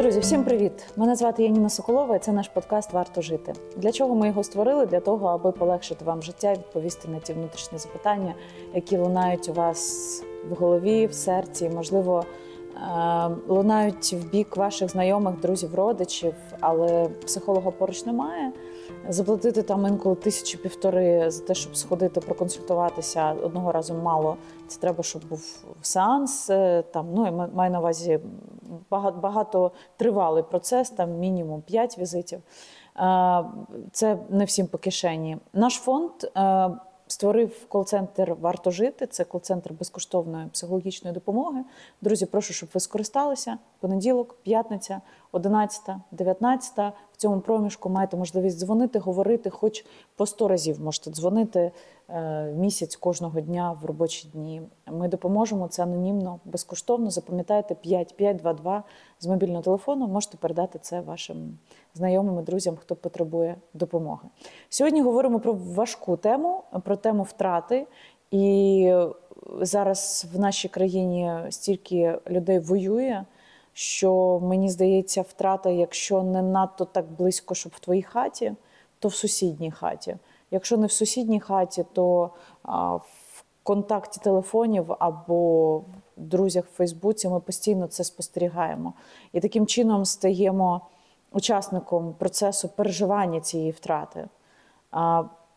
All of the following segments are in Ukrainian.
Друзі, всім привіт! Мене звати Яніна Соколова, і це наш подкаст Варто жити. Для чого ми його створили? Для того, аби полегшити вам життя і відповісти на ті внутрішні запитання, які лунають у вас в голові, в серці, можливо, е, лунають в бік ваших знайомих, друзів, родичів, але психолога поруч немає. Заплатити там інколи тисячі півтори за те, щоб сходити, проконсультуватися одного разу мало. Це треба, щоб був сеанс. е, Там ну я маю на увазі багато, тривалий процес, там мінімум 5 візитів. Е, Це не всім по кишені. Наш фонд е, створив кол-центр Варто жити. Це кол-центр безкоштовної психологічної допомоги. Друзі, прошу, щоб ви скористалися. Понеділок, п'ятниця, 11, 19. В цьому проміжку маєте можливість дзвонити, говорити, хоч по 100 разів можете дзвонити місяць кожного дня в робочі дні. Ми допоможемо це анонімно, безкоштовно. Запам'ятайте 5522 з мобільного телефону. Можете передати це вашим знайомим і друзям, хто потребує допомоги. Сьогодні говоримо про важку тему, про тему втрати. І зараз в нашій країні стільки людей воює, що мені здається, втрата, якщо не надто так близько, щоб в твоїй хаті, то в сусідній хаті. Якщо не в сусідній хаті, то в контакті телефонів або в друзях в Фейсбуці ми постійно це спостерігаємо. І таким чином стаємо учасником процесу переживання цієї втрати.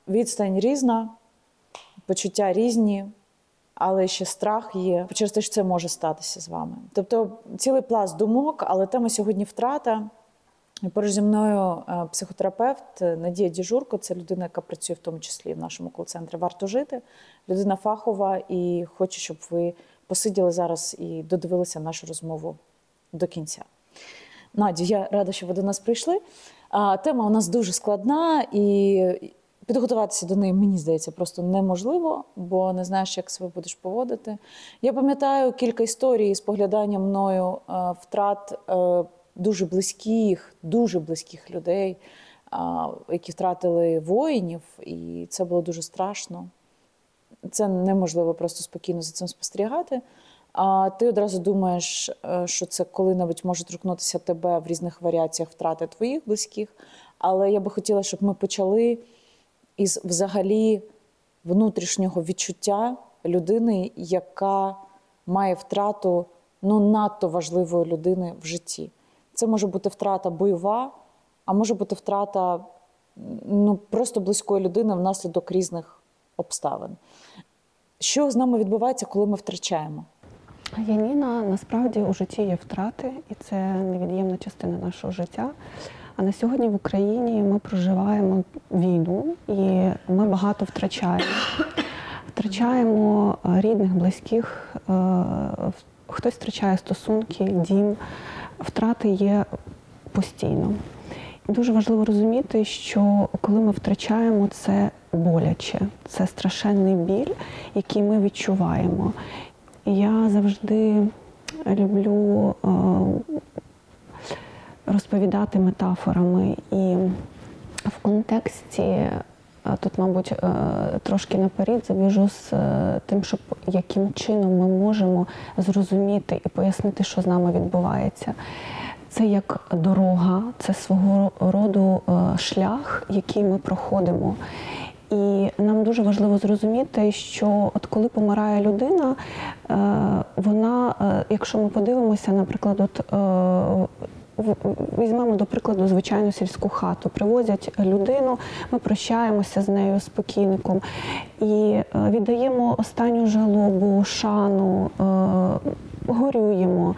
Відстань різна, почуття різні, але ще страх є через те, що це може статися з вами. Тобто цілий пласт думок, але тема сьогодні втрата. І Поруч зі мною е, психотерапевт Надія Діжурко, це людина, яка працює в тому числі в нашому кол-центрі Варто жити. Людина фахова і хочу, щоб ви посиділи зараз і додивилися нашу розмову до кінця. Надю, я рада, що ви до нас прийшли. Тема у нас дуже складна, і підготуватися до неї, мені здається, просто неможливо, бо не знаєш, як себе будеш поводити. Я пам'ятаю кілька історій з погляданням мною е, втрат е, дуже близьких, дуже близьких людей, які втратили воїнів, і це було дуже страшно. Це неможливо просто спокійно за цим спостерігати. А ти одразу думаєш, е, що це коли-небудь може торкнутися тебе в різних варіаціях втрати твоїх близьких. Але я би хотіла, щоб ми почали із взагалі внутрішнього відчуття людини, яка має втрату ну, надто важливої людини в житті. Це може бути втрата бойова, а може бути втрата ну, просто близької людини внаслідок різних обставин. Що з нами відбувається, коли ми втрачаємо? Яніна насправді у житті є втрати, і це невід'ємна частина нашого життя. А на сьогодні в Україні ми проживаємо війну і ми багато втрачаємо. Втрачаємо е, рідних, близьких, е, хтось втрачає стосунки, дім. Втрати є постійно. Дуже важливо розуміти, що коли ми втрачаємо, це боляче, це страшенний біль, який ми відчуваємо. Я завжди люблю е, розповідати метафорами і в контексті. Тут, мабуть, е, трошки наперед забіжу з е, тим, щоб яким чином ми можемо зрозуміти і пояснити, що з нами відбувається. Це як дорога, це свого роду е, шлях, який ми проходимо. І нам дуже важливо зрозуміти, що от коли помирає людина, вона, якщо ми подивимося, наприклад, от візьмемо до прикладу звичайну сільську хату, привозять людину, ми прощаємося з нею з покійником і е, віддаємо останню жалобу, шану, е, горюємо.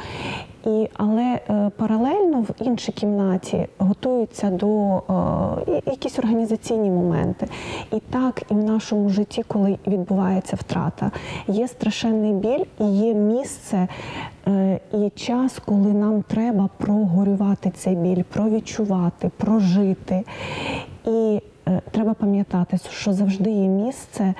І, але е, паралельно в іншій кімнаті готуються до е, якісь організаційні моменти. І так і в нашому житті, коли відбувається втрата, є страшенний біль і є місце е, і час, коли нам треба прогорювати цей біль, провідчувати, прожити. І е, треба пам'ятати, що завжди є місце,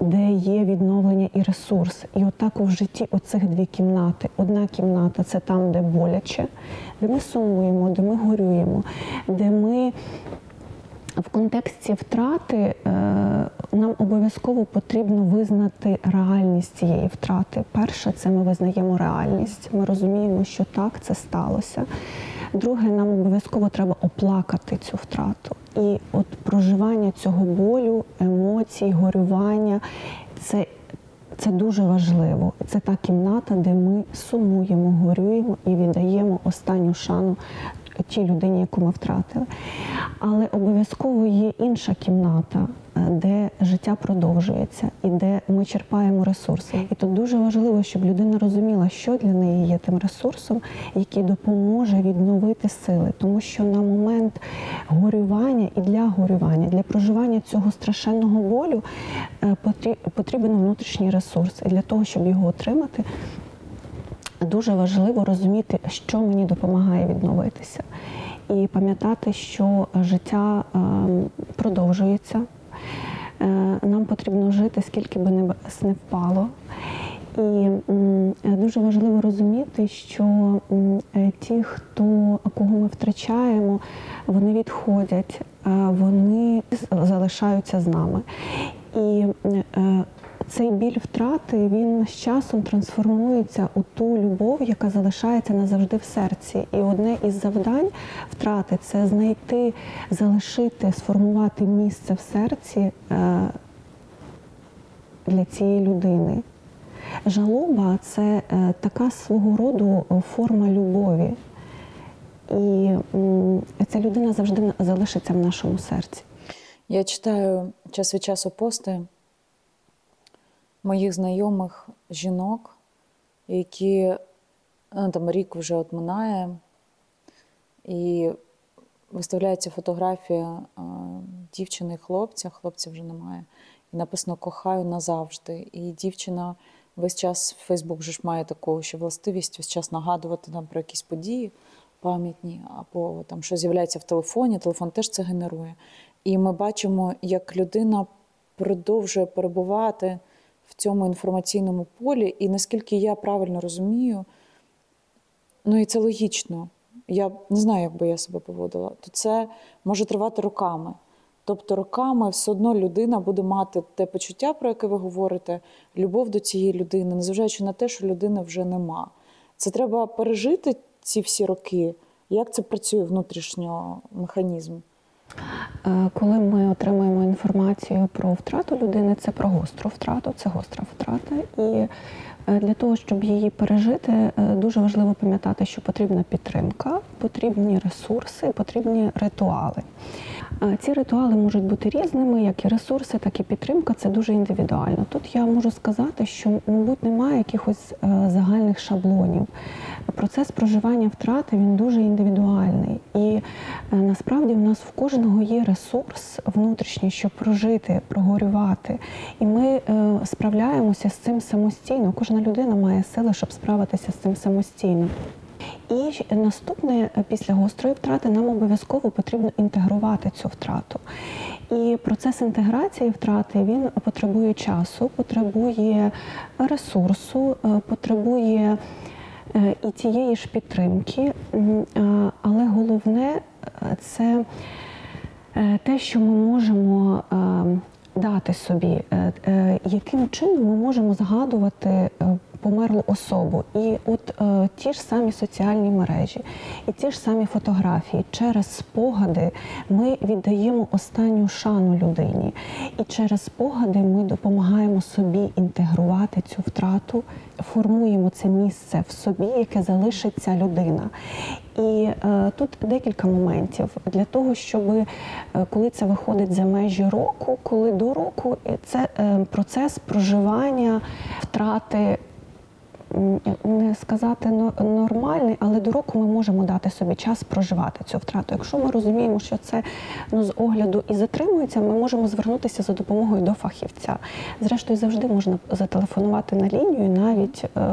де є відновлення і ресурс. І отак в житті оцих дві кімнати. Одна кімната це там, де боляче, де ми сумуємо, де ми горюємо, де ми. В контексті втрати е, нам обов'язково потрібно визнати реальність цієї втрати. Перше, це ми визнаємо реальність. Ми розуміємо, що так це сталося. Друге, нам обов'язково треба оплакати цю втрату. І от проживання цього болю, емоцій, горювання це, це дуже важливо. Це та кімната, де ми сумуємо, горюємо і віддаємо останню шану тій людині, яку ми втратили. Але обов'язково є інша кімната, е, де життя продовжується і де ми черпаємо ресурси. І тут дуже важливо, щоб людина розуміла, що для неї є тим ресурсом, який допоможе відновити сили, тому що на момент горювання і для горювання, для проживання цього страшенного болю е, потрібен внутрішній ресурс. І для того, щоб його отримати, дуже важливо розуміти, що мені допомагає відновитися, і пам'ятати, що життя е, продовжується. Е, Нам потрібно жити, скільки би небес не впало. І дуже важливо розуміти, що е, ті, хто кого ми втрачаємо, вони відходять, е, вони залишаються з нами. І цей біль втрати він з часом трансформується у ту любов, яка залишається назавжди в серці. І одне із завдань втрати це знайти, залишити, сформувати місце в серці е, для цієї людини. Жалоба це е, така свого роду форма любові. І ця людина завжди залишиться в нашому серці. Я читаю час від часу пости моїх знайомих жінок, які ну, там рік вже от минає, і виставляється фотографія а, дівчини і хлопця, хлопця вже немає, і написано Кохаю назавжди. І дівчина весь час Фейсбук же ж має таку ще властивість весь час нагадувати нам про якісь події пам'ятні, або там що з'являється в телефоні, телефон теж це генерує. І ми бачимо, як людина продовжує перебувати в цьому інформаційному полі, і наскільки я правильно розумію, ну і це логічно. Я не знаю, як би я себе поводила, то це може тривати роками. Тобто роками все одно людина буде мати те почуття, про яке ви говорите, любов до цієї людини, незважаючи на те, що людини вже нема. Це треба пережити ці всі роки. Як це працює внутрішньо механізм? Е, Коли ми отримуємо інформацію про втрату людини, це про гостру втрату, це гостра втрата. І е, для того, щоб її пережити, е, дуже важливо пам'ятати, що потрібна підтримка, потрібні ресурси, потрібні ритуали. Ці ритуали можуть бути різними, як і ресурси, так і підтримка. Це дуже індивідуально. Тут я можу сказати, що, мабуть, немає якихось е, загальних шаблонів. Процес проживання втрати він дуже індивідуальний. І е, насправді в нас в кожного є ресурс внутрішній, щоб прожити, прогорювати. І ми е, справляємося з цим самостійно. Кожна людина має сили, щоб справитися з цим самостійно. І наступне е, після гострої втрати нам обов'язково потрібно інтегрувати цю втрату. І процес інтеграції втрати він потребує часу, потребує ресурсу, е, потребує е, і тієї ж підтримки. Але головне це те, що ми можемо е, дати собі, яким чином ми можемо згадувати померлу особу. І от е, ті ж самі соціальні мережі, і ті ж самі фотографії через спогади ми віддаємо останню шану людині. І через спогади ми допомагаємо собі інтегрувати цю втрату, формуємо це місце в собі, яке залишиться людина. І е, тут декілька моментів для того, щоб е, коли це виходить за межі року, коли до року е, це е, процес проживання, втрати. Не сказати нормальний, але до року ми можемо дати собі час проживати цю втрату. Якщо ми розуміємо, що це ну, з огляду і затримується, ми можемо звернутися за допомогою до фахівця. Зрештою, завжди можна зателефонувати на лінію, навіть е,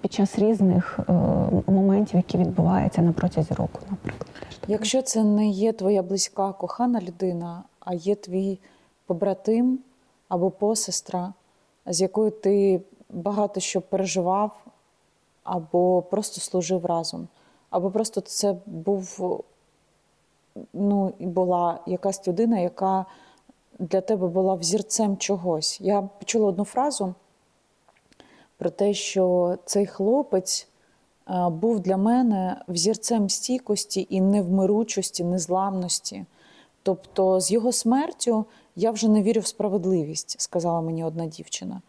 під час різних е, моментів, які відбуваються на протязі року, наприклад. Якщо це не є твоя близька кохана людина, а є твій побратим або посестра, з якою ти багато що переживав, або просто служив разом, або просто це був ну, була якась людина, яка для тебе була взірцем чогось. Я почула одну фразу про те, що цей хлопець е, був для мене взірцем стійкості і невмиручості, незламності. Тобто, з його смертю я вже не вірю в справедливість, сказала мені одна дівчина.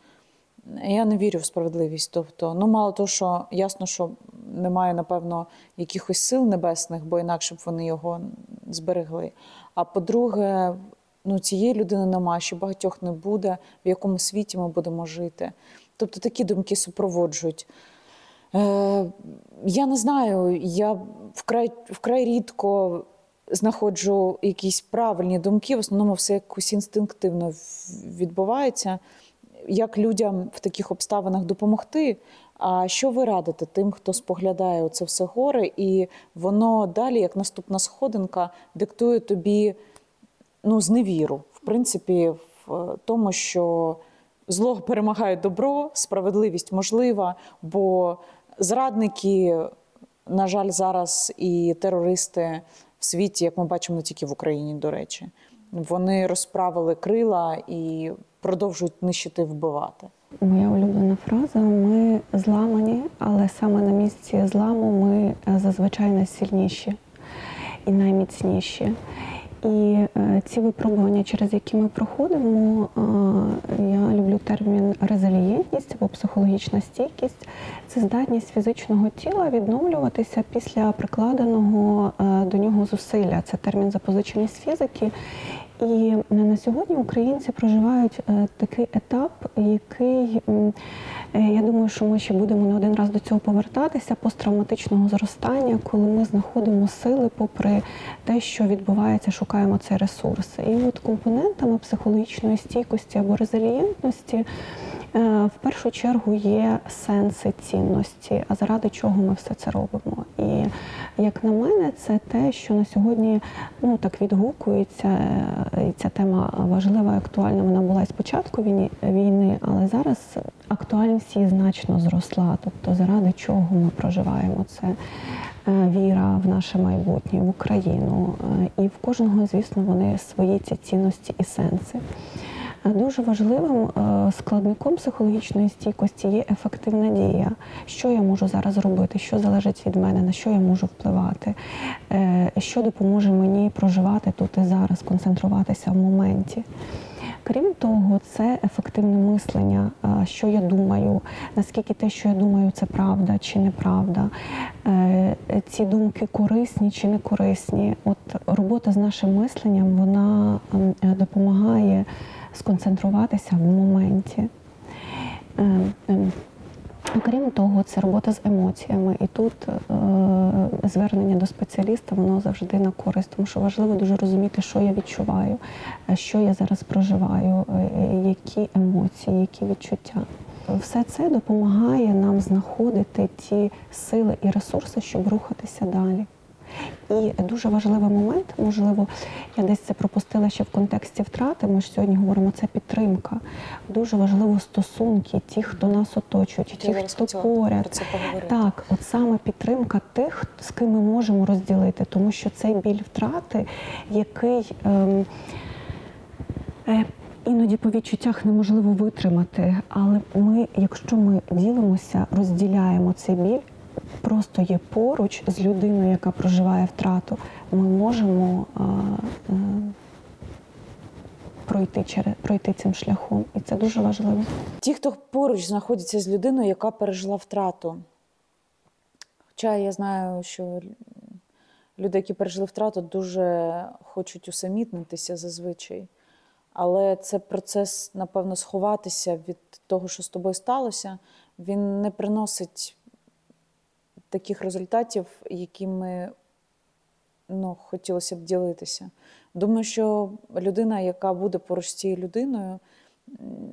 Я не вірю в справедливість. Тобто, ну мало того, що ясно, що немає, напевно, якихось сил небесних, бо інакше б вони його зберегли. А по-друге, ну цієї людини немає, ще багатьох не буде, в якому світі ми будемо жити. Тобто такі думки супроводжують. Е, я не знаю, я вкрай, вкрай рідко знаходжу якісь правильні думки, в основному все якось інстинктивно відбувається. Як людям в таких обставинах допомогти? А що ви радите тим, хто споглядає це все горе, і воно далі, як наступна сходинка, диктує тобі ну, зневіру, в принципі, в тому, що зло перемагає добро, справедливість можлива, бо зрадники, на жаль, зараз і терористи в світі, як ми бачимо, не тільки в Україні, до речі, вони розправили крила і продовжують нищити вбивати. Моя улюблена фраза: ми зламані, але саме на місці зламу ми е, зазвичай найсильніші і найміцніші. І е, ці випробування, через які ми проходимо, е, я люблю термін резилієнтність або психологічна стійкість. Це здатність фізичного тіла відновлюватися після прикладеного до нього зусилля. Це термін запозичений з фізики. І на сьогодні українці проживають е, такий етап, який е, я думаю, що ми ще будемо не один раз до цього повертатися посттравматичного зростання, коли ми знаходимо сили, попри те, що відбувається, шукаємо цей ресурс. І от компонентами психологічної стійкості або резилієнтності е, в першу чергу є сенси цінності, а заради чого ми все це робимо. І як на мене, це те, що на сьогодні ну так відгукується. І ця тема важлива і актуальна. Вона була і спочатку війни, війни, але зараз актуальність її значно зросла. Тобто, заради чого ми проживаємо це е, віра в наше майбутнє, в Україну. Е, І в кожного, звісно, вони свої ці цінності і сенси. Е, Дуже важливим е, складником психологічної стійкості є ефективна дія. Що я можу зараз робити, що залежить від мене, на що я можу впливати, е, що допоможе мені проживати тут і зараз, концентруватися в моменті. Крім того, це ефективне мислення, що я думаю, наскільки те, що я думаю, це правда чи неправда, ці думки корисні чи не корисні. От робота з нашим мисленням вона ем, допомагає сконцентруватися в моменті. Е, ем, Окрім того, це робота з емоціями, і тут е, звернення до спеціаліста воно завжди на користь, тому що важливо дуже розуміти, що я відчуваю, е, що я зараз проживаю, е, е, які емоції, які відчуття. Все це допомагає нам знаходити ті сили і ресурси, щоб рухатися далі. І дуже важливий момент, можливо, я десь це пропустила ще в контексті втрати. Ми ж сьогодні говоримо, це підтримка. Дуже важливо стосунки, ті, хто нас оточують, ті, хто поряд. Так, от саме підтримка тих, з ким ми можемо розділити, тому що цей біль втрати, який ем, е, іноді по відчуттях неможливо витримати. Але ми, якщо ми ділимося, розділяємо цей біль, просто є поруч з людиною, яка проживає втрату, ми можемо а, е, пройти через пройти цим шляхом, і це дуже важливо. Ті, хто поруч знаходиться з людиною, яка пережила втрату. Хоча я знаю, що люди, які пережили втрату, дуже хочуть усамітнитися зазвичай. Але це процес, напевно, сховатися від того, що з тобою сталося, він не приносить таких результатів, якими ну, хотілося б ділитися. Думаю, що людина, яка буде поруч з цією людиною,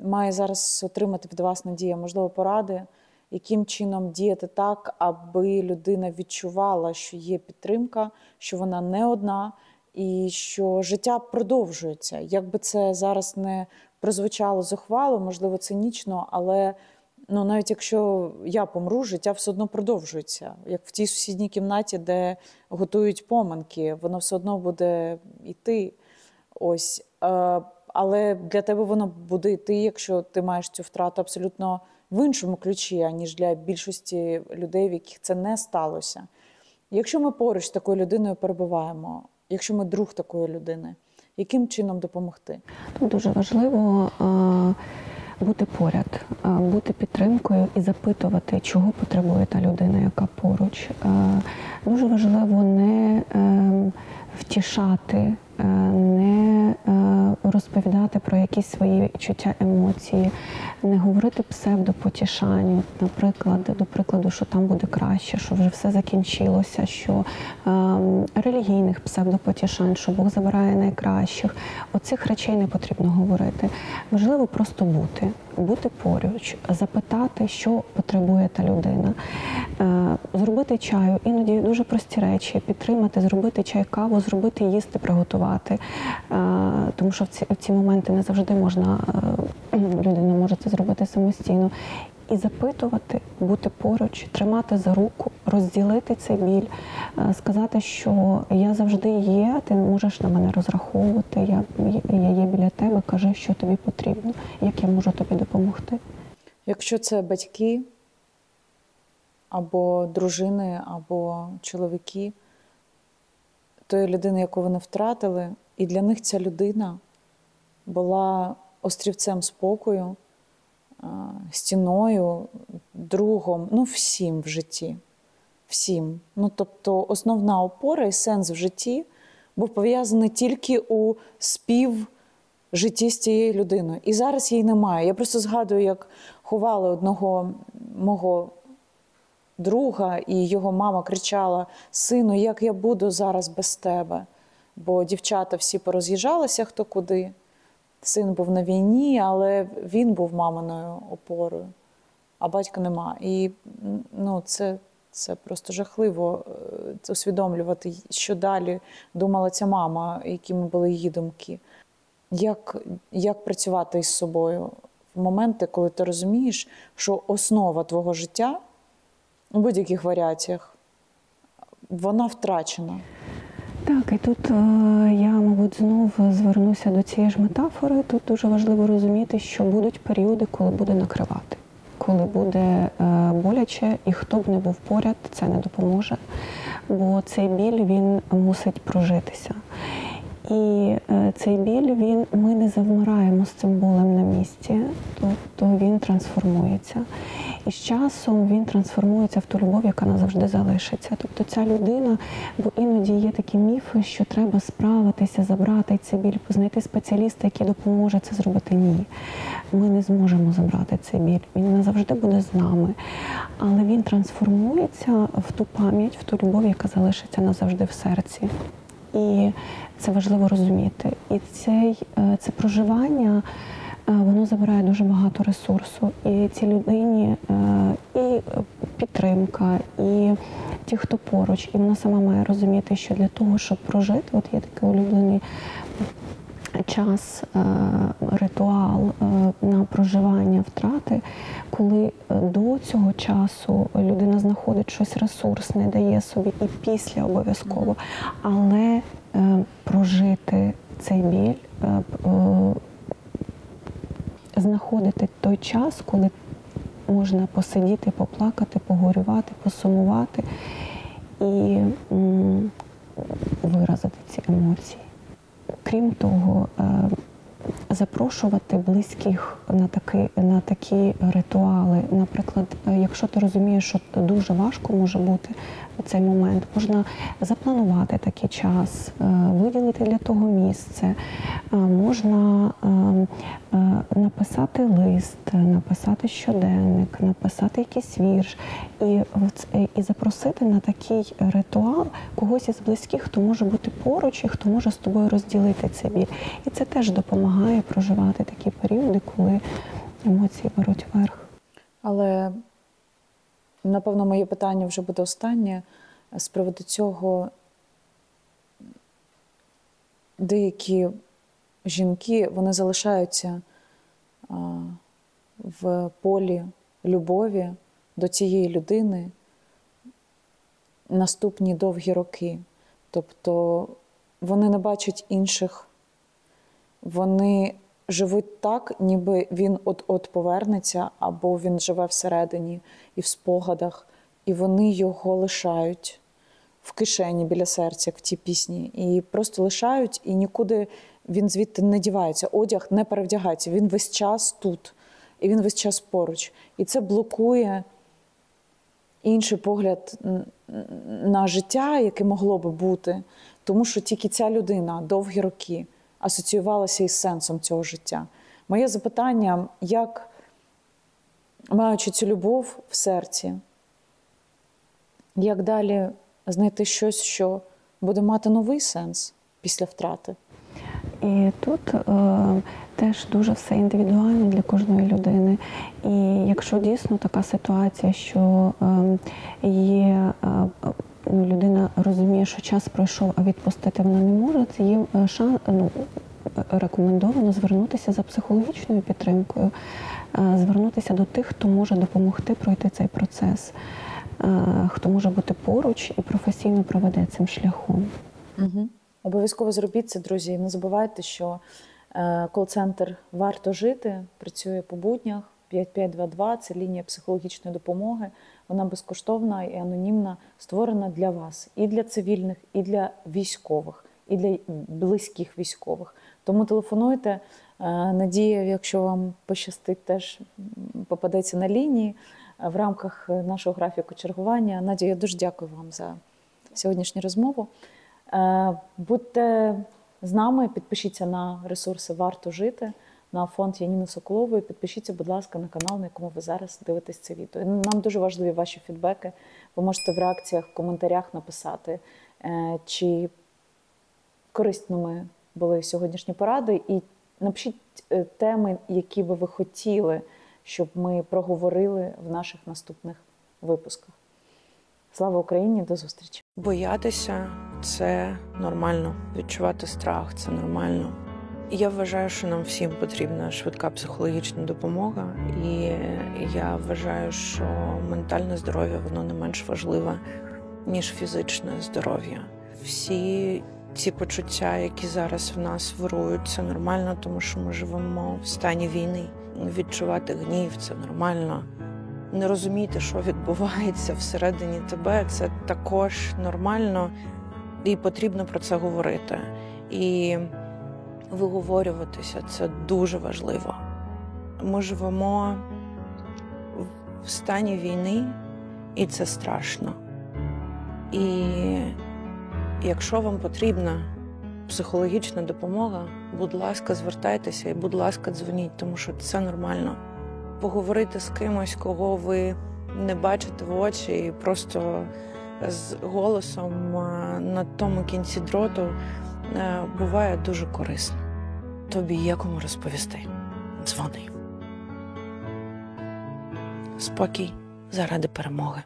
має зараз отримати від вас надія, можливо, поради, яким чином діяти так, аби людина відчувала, що є підтримка, що вона не одна, і що життя продовжується. Як би це зараз не прозвучало зухвало, можливо, цинічно, але ну, навіть якщо я помру, життя все одно продовжується. Як в тій сусідній кімнаті, де готують поминки, воно все одно буде йти. Ось. Е, але для тебе воно буде йти, якщо ти маєш цю втрату абсолютно в іншому ключі, аніж для більшості людей, в яких це не сталося. Якщо ми поруч з такою людиною перебуваємо, якщо ми друг такої людини, яким чином допомогти? Дуже важливо е, бути поряд, е, бути підтримкою і запитувати, чого потребує та людина, яка поруч. Е, Дуже важливо не е, втішати, е, не розповідати про якісь свої відчуття, емоції, не говорити псевдопотішань. От, Наприклад, до прикладу, що там буде краще, що вже все закінчилося, що е, релігійних псевдопотішань, що Бог забирає найкращих. Оцих речей не потрібно говорити. Важливо просто бути, бути поруч, запитати, що потребує та людина, Е, зробити чаю, іноді дуже прості речі, підтримати, зробити чай, каву, зробити їсти, приготувати. Е, Тому що в ці, моменти не завжди можна, е, людина може це зробити самостійно. І запитувати, бути поруч, тримати за руку, розділити цей біль, е, сказати, що я завжди є, ти можеш на мене розраховувати, я, я є біля тебе, кажи, що тобі потрібно, як я можу тобі допомогти. Якщо це батьки або дружини, або чоловіки тої людини, яку вони втратили, і для них ця людина була острівцем спокою, стіною, другом, ну всім в житті. Всім. Ну, тобто, основна опора і сенс в житті був пов'язаний тільки у спів житті з цією людиною. І зараз її немає. Я просто згадую, як ховали одного мого друга, і його мама кричала: Сину, як я буду зараз без тебе? Бо дівчата всі пороз'їжджалися хто куди. Син був на війні, але він був маминою опорою, а батька нема. І ну, це, це просто жахливо е, усвідомлювати, що далі думала ця мама, якими були її думки. Як, як працювати із собою в моменти, коли ти розумієш, що основа твого життя у будь-яких варіаціях вона втрачена. Так, і тут е, я, мабуть, знов звернуся до цієї ж метафори. Тут дуже важливо розуміти, що будуть періоди, коли буде накривати, коли буде е, боляче, і хто б не був поряд, це не допоможе. Бо цей біль він мусить прожитися. І е, цей біль він ми не завмираємо з цим болем на місці, тобто він трансформується. І з часом він трансформується в ту любов, яка назавжди залишиться. Тобто ця людина, бо іноді є такі міфи, що треба справитися, забрати цей біль, знайти спеціаліста, який допоможе це зробити. Ні, ми не зможемо забрати цей біль. Він назавжди буде з нами, але він трансформується в ту пам'ять, в ту любов, яка залишиться назавжди в серці. І це важливо розуміти. І цей, е, це проживання воно забирає дуже багато ресурсу. І цій людині е, і підтримка, і ті, хто поруч, і вона сама має розуміти, що для того, щоб прожити, от є такий улюблений час, ритуал на проживання втрати, коли до цього часу людина знаходить щось ресурсне, дає собі і після обов'язково, але прожити цей біль, знаходити той час, коли можна посидіти, поплакати, погорювати, посумувати і виразити ці емоції. Крім того, запрошувати близьких на такі, на такі ритуали. Наприклад, якщо ти розумієш, що дуже важко може бути в цей момент, можна запланувати такий час, виділити для того місце, можна написати лист, написати щоденник, написати якийсь вірш і, і запросити на такий ритуал когось із близьких, хто може бути поруч і хто може з тобою розділити цей біль. І це теж допомагає проживати такі періоди, коли емоції беруть верх. Але, напевно, моє питання вже буде останнє з приводу цього. Деякі жінки вони залишаються в полі любові до цієї людини наступні довгі роки. Тобто вони не бачать інших, вони живуть так, ніби він от-от повернеться, або він живе всередині і в спогадах, і вони його лишають в кишені біля серця, в тій пісні, і просто лишають, і нікуди він звідти не дівається. Одяг не перевдягається. Він весь час тут, і він весь час поруч. І це блокує інший погляд на життя, яке могло би бути, тому що тільки ця людина довгі роки асоціювалася із сенсом цього життя. Моє запитання: як, маючи цю любов в серці, як далі знайти щось, що буде мати новий сенс після втрати? І тут е, теж дуже все індивідуально для кожної людини. І якщо дійсно така ситуація, що е, є е, людина розуміє, що час пройшов, а відпустити вона не може, це є е, шан, ну, рекомендовано звернутися за психологічною підтримкою, е, звернутися до тих, хто може допомогти пройти цей процес, е, хто може бути поруч і професійно проведе цим шляхом. Угу. Обов'язково зробіть це, друзі. Не забувайте, що кол-центр варто жити, працює по буднях. 5522 – це лінія психологічної допомоги. Вона безкоштовна і анонімна, створена для вас і для цивільних, і для військових, і для близьких військових. Тому телефонуйте. Е, Надія, якщо вам пощастить, теж попадеться на лінії е, в рамках нашого графіку чергування. Надія, я дуже дякую вам за сьогоднішню розмову. Е, Будьте з нами, підпишіться на ресурси Варто жити на фонд Яніни Соколової. Підпишіться, будь ласка, на канал, на якому ви зараз дивитесь це відео. Нам дуже важливі ваші фідбеки. Ви можете в реакціях, в коментарях написати, е, чи корисними були сьогоднішні поради, і напишіть е, теми, які би ви хотіли, щоб ми проговорили в наших наступних випусках. Слава Україні! До зустрічі! Боятися це нормально. Відчувати страх це нормально. Я вважаю, що нам всім потрібна швидка психологічна допомога, і я вважаю, що ментальне здоров'я воно не менш важливе, ніж фізичне здоров'я. Всі ці почуття, які зараз в нас вирують, це нормально, тому що ми живемо в стані війни. Відчувати гнів це нормально не розуміти, що відбувається всередині тебе, це також нормально і потрібно про це говорити. І виговорюватися це дуже важливо. Ми живемо в стані війни, і це страшно. І якщо вам потрібна психологічна допомога, будь ласка, звертайтеся і, будь ласка, дзвоніть, тому що це нормально поговорити з кимось, кого ви не бачите в очі, і просто з голосом на тому кінці дроту е, буває дуже корисно. Тобі є кому розповісти. Дзвони. Спокій заради перемоги.